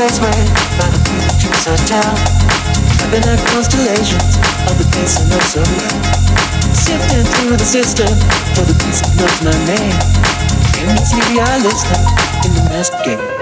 Spaceway by the beach of town. Mapping out constellations of the place I know so well. Sifting through the system for the piece that knows my name. In the TV I listen, in the master gate.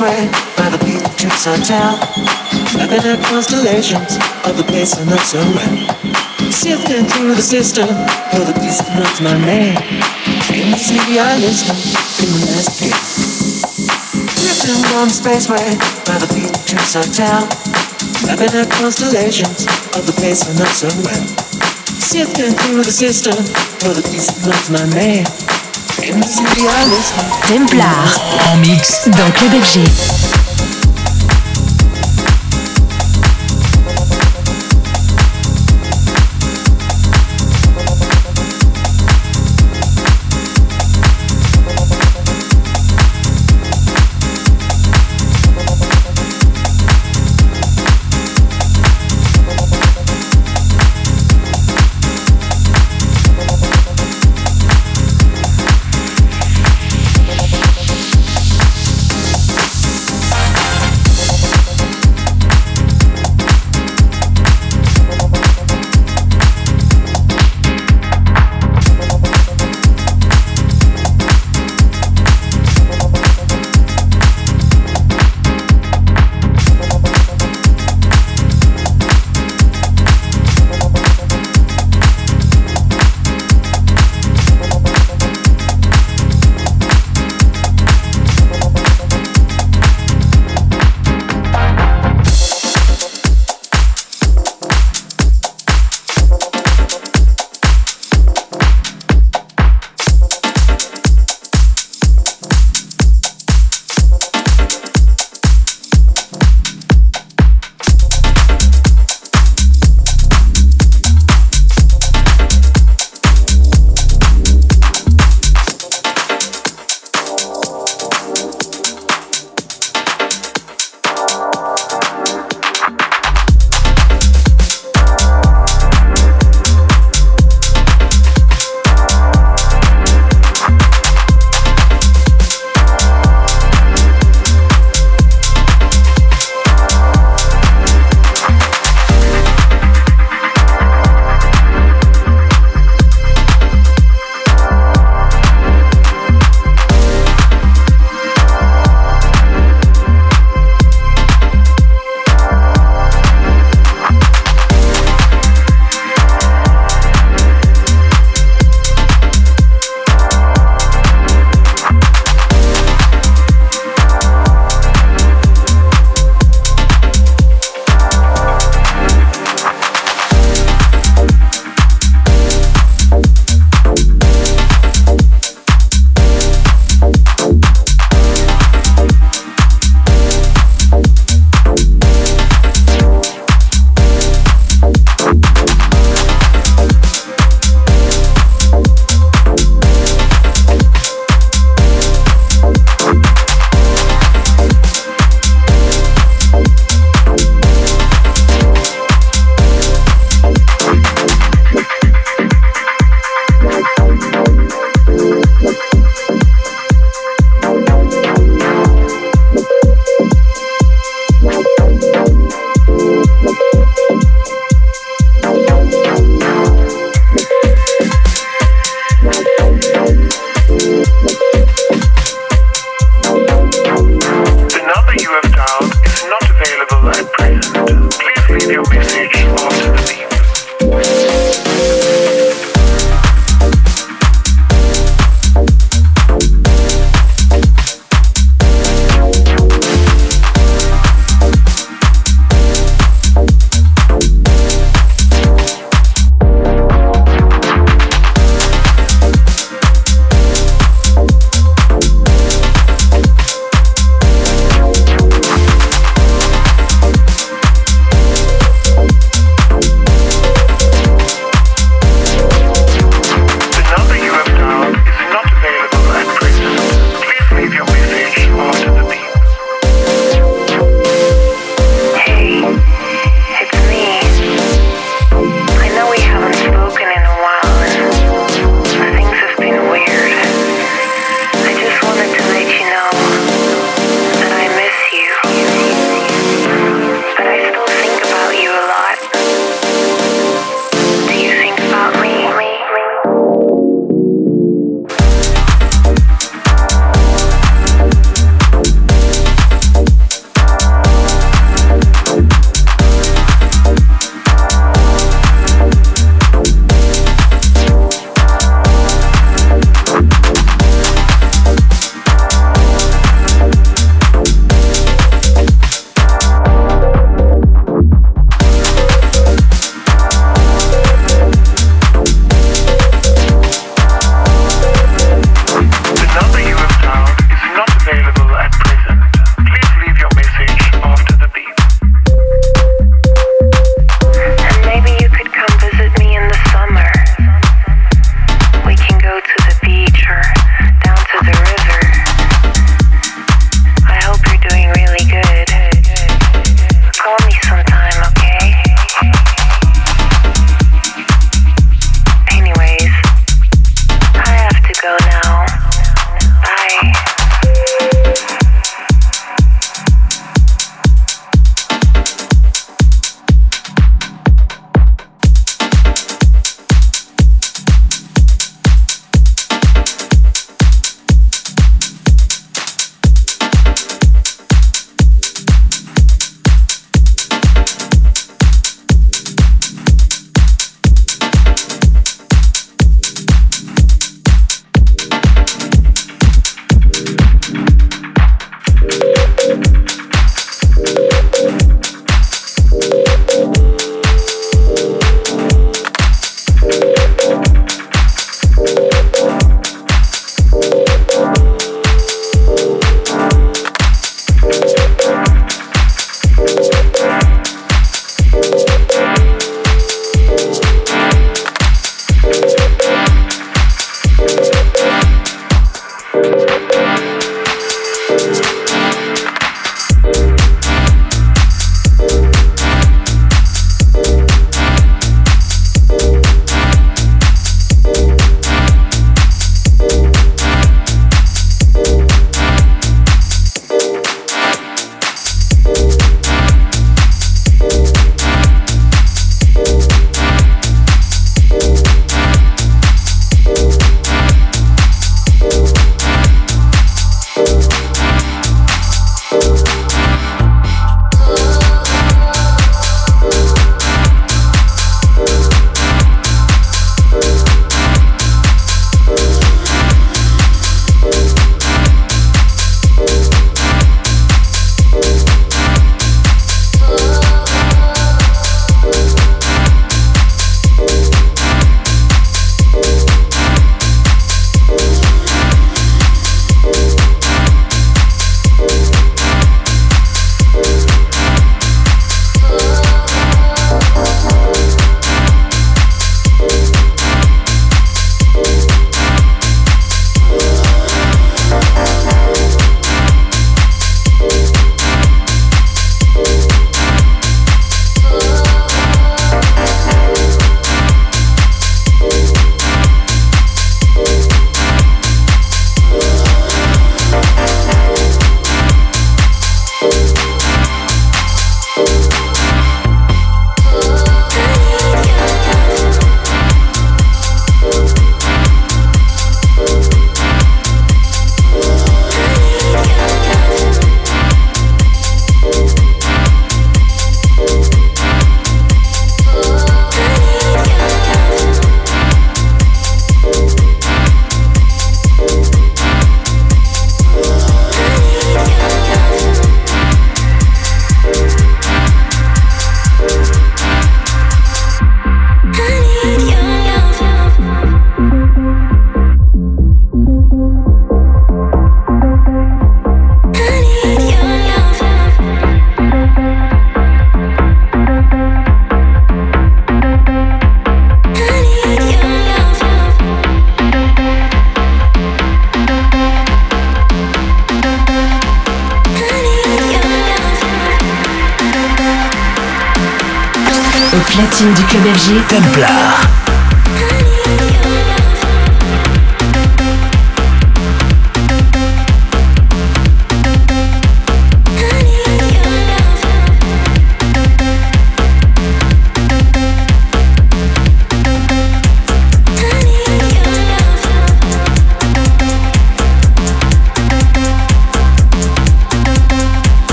Spaceway by the beaches of town. Mapping out constellations of the place I know so well. Sifting through the system for the piece that knows my name. In the sleepy I listen in the last gate. Drifting on the spaceway by the beaches of town. Mapping out constellations of the place I know so well. Sifting through the system for the piece that knows my name. Templar en mix. Dans Club FG.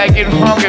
like it from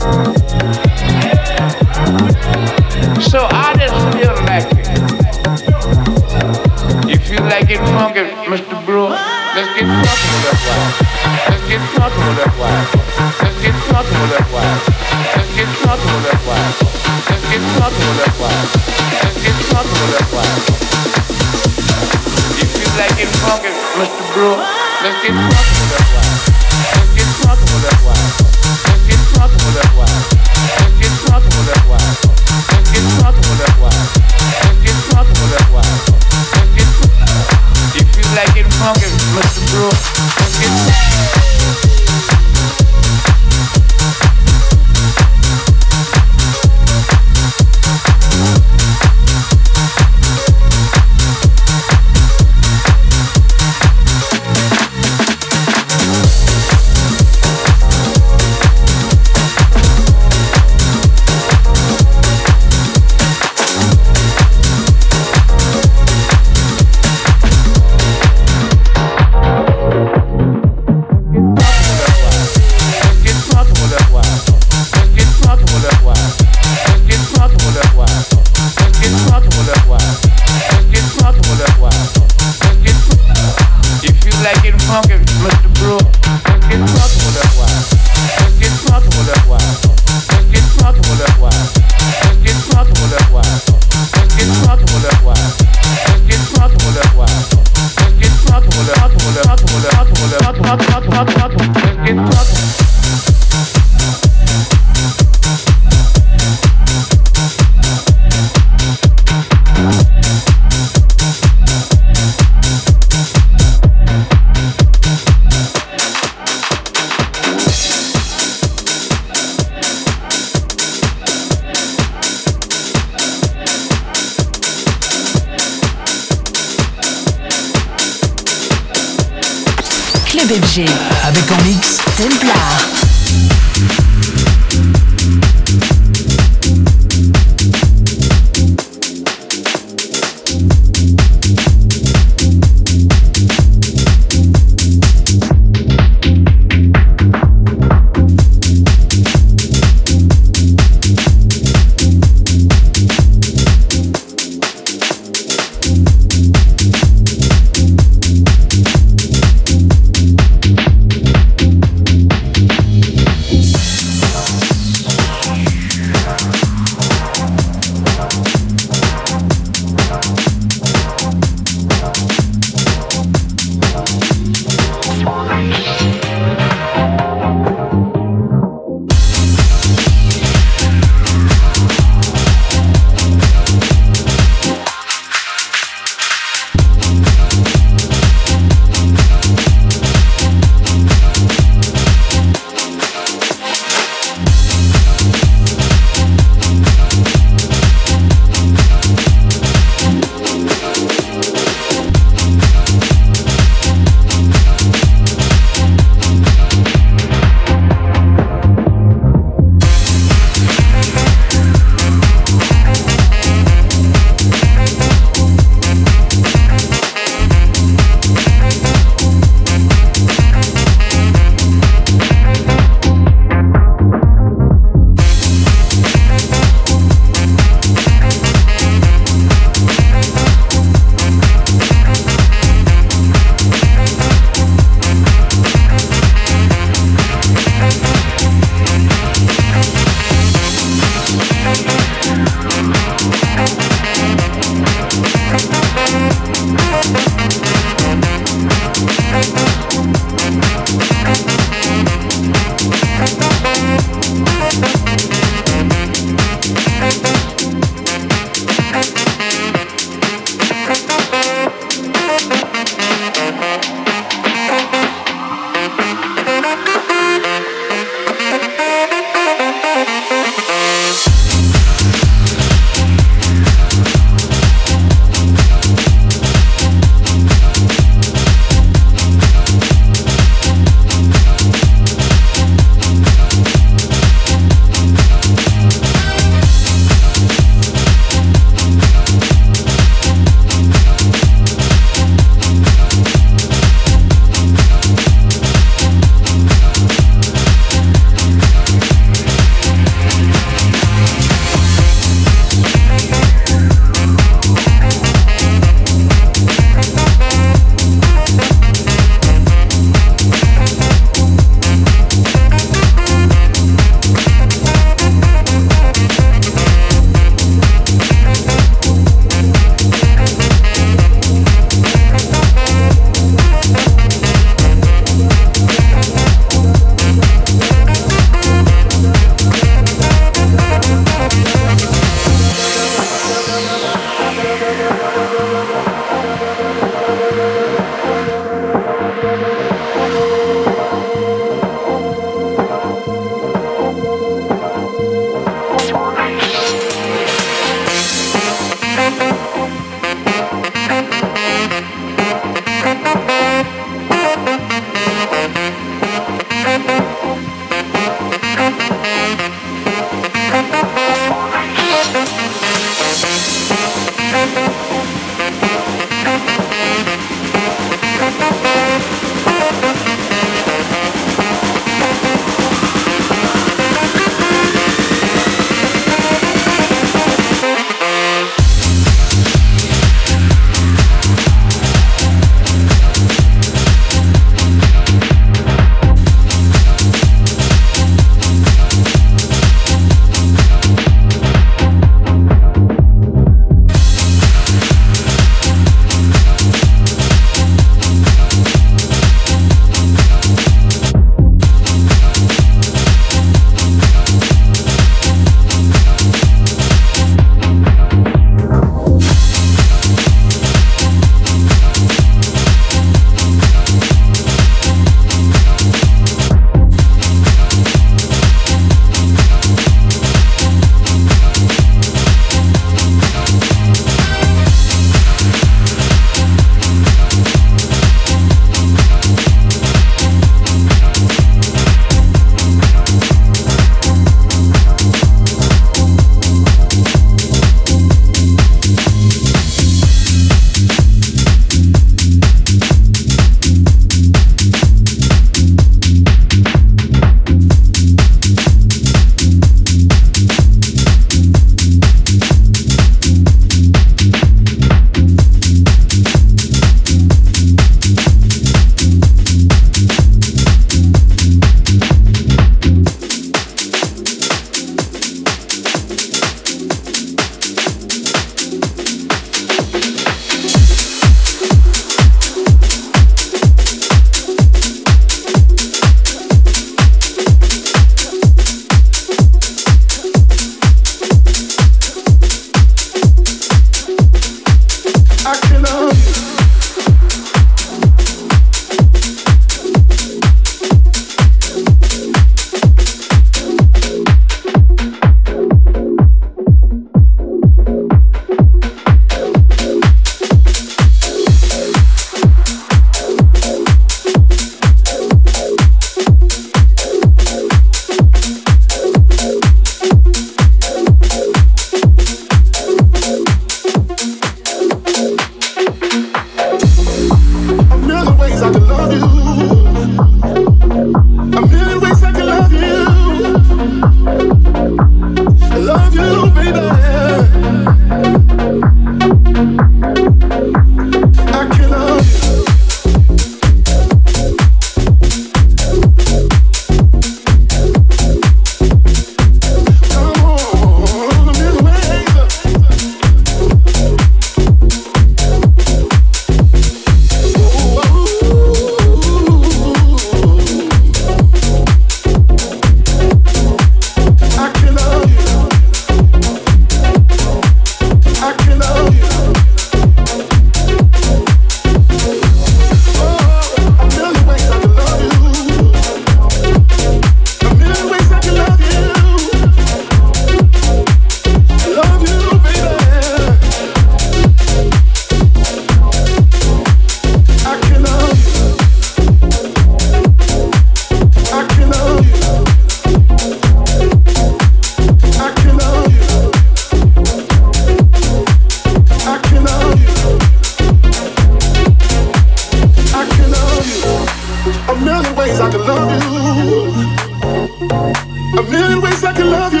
can love you.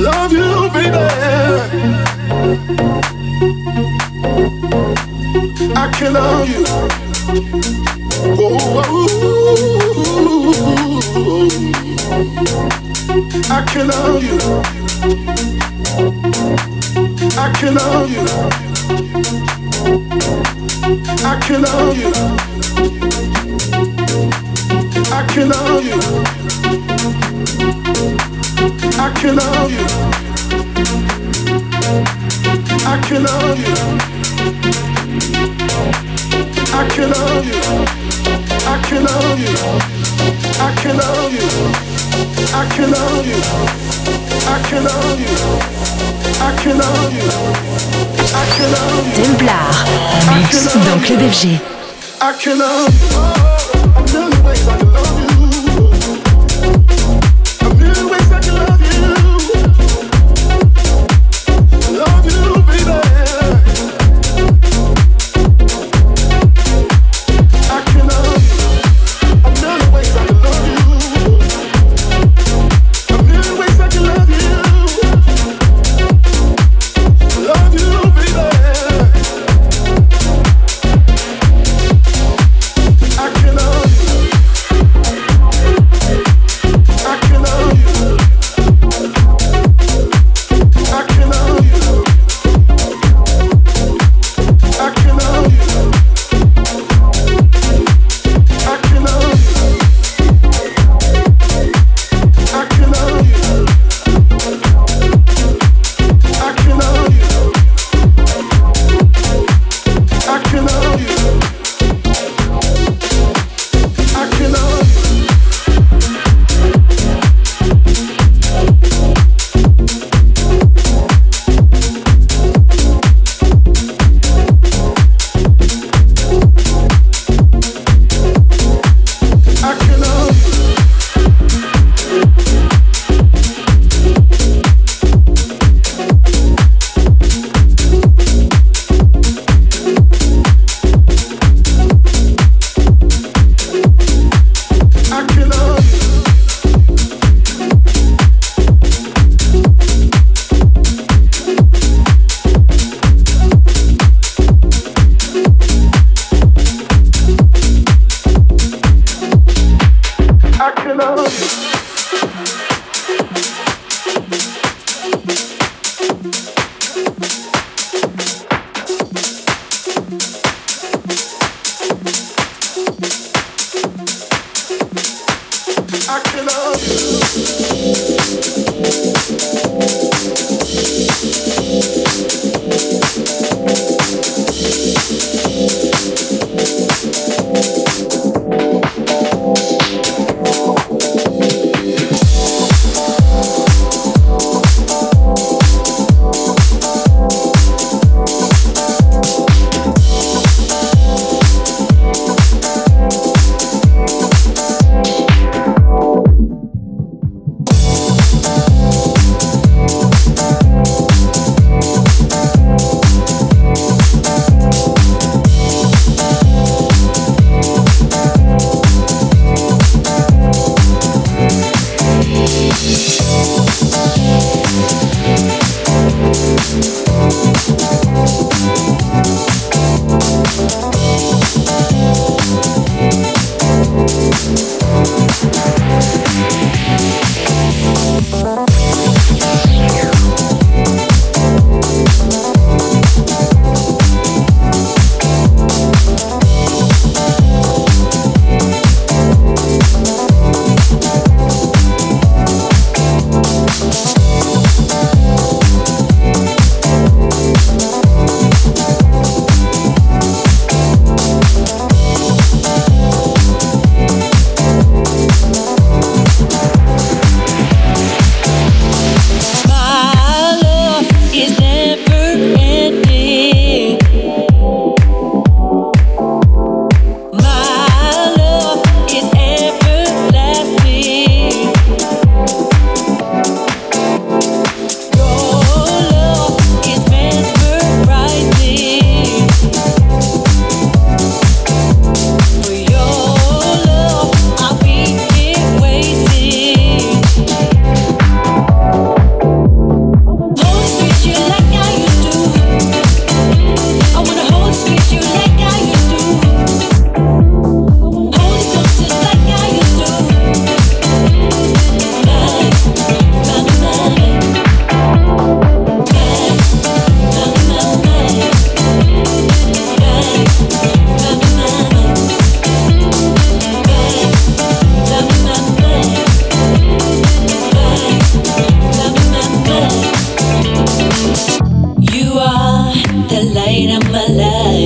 Love you, baby. I can love you. Oh, I can love you. I can love you. I can love you. I can love you. Templar, mix dans Club FG. I can love you.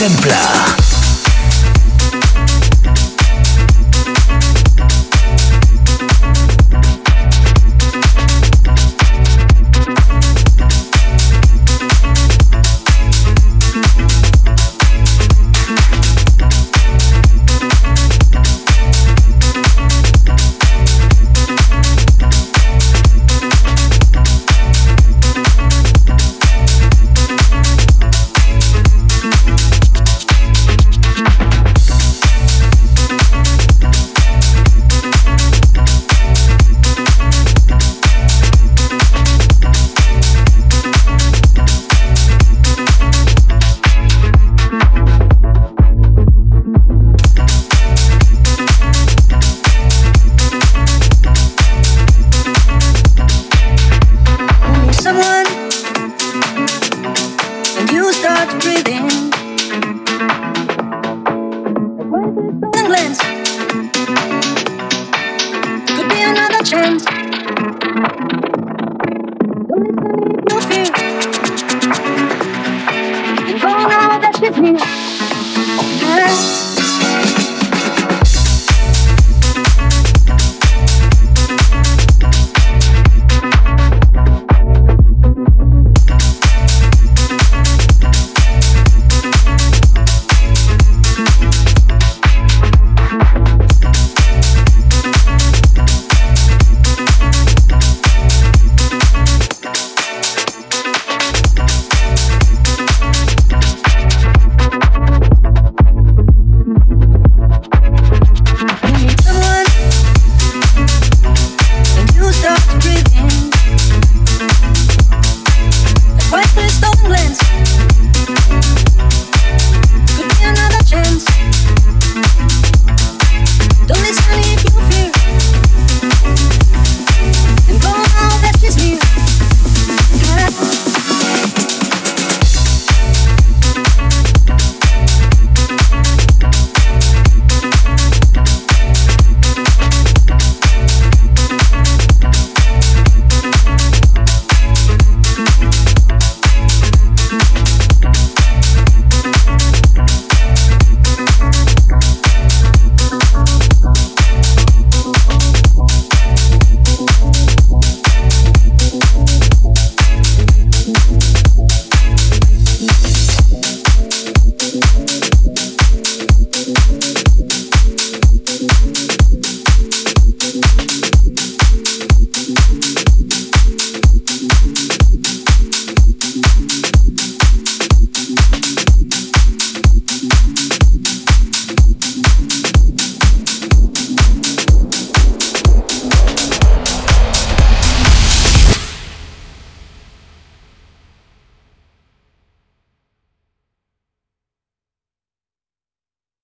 Templar.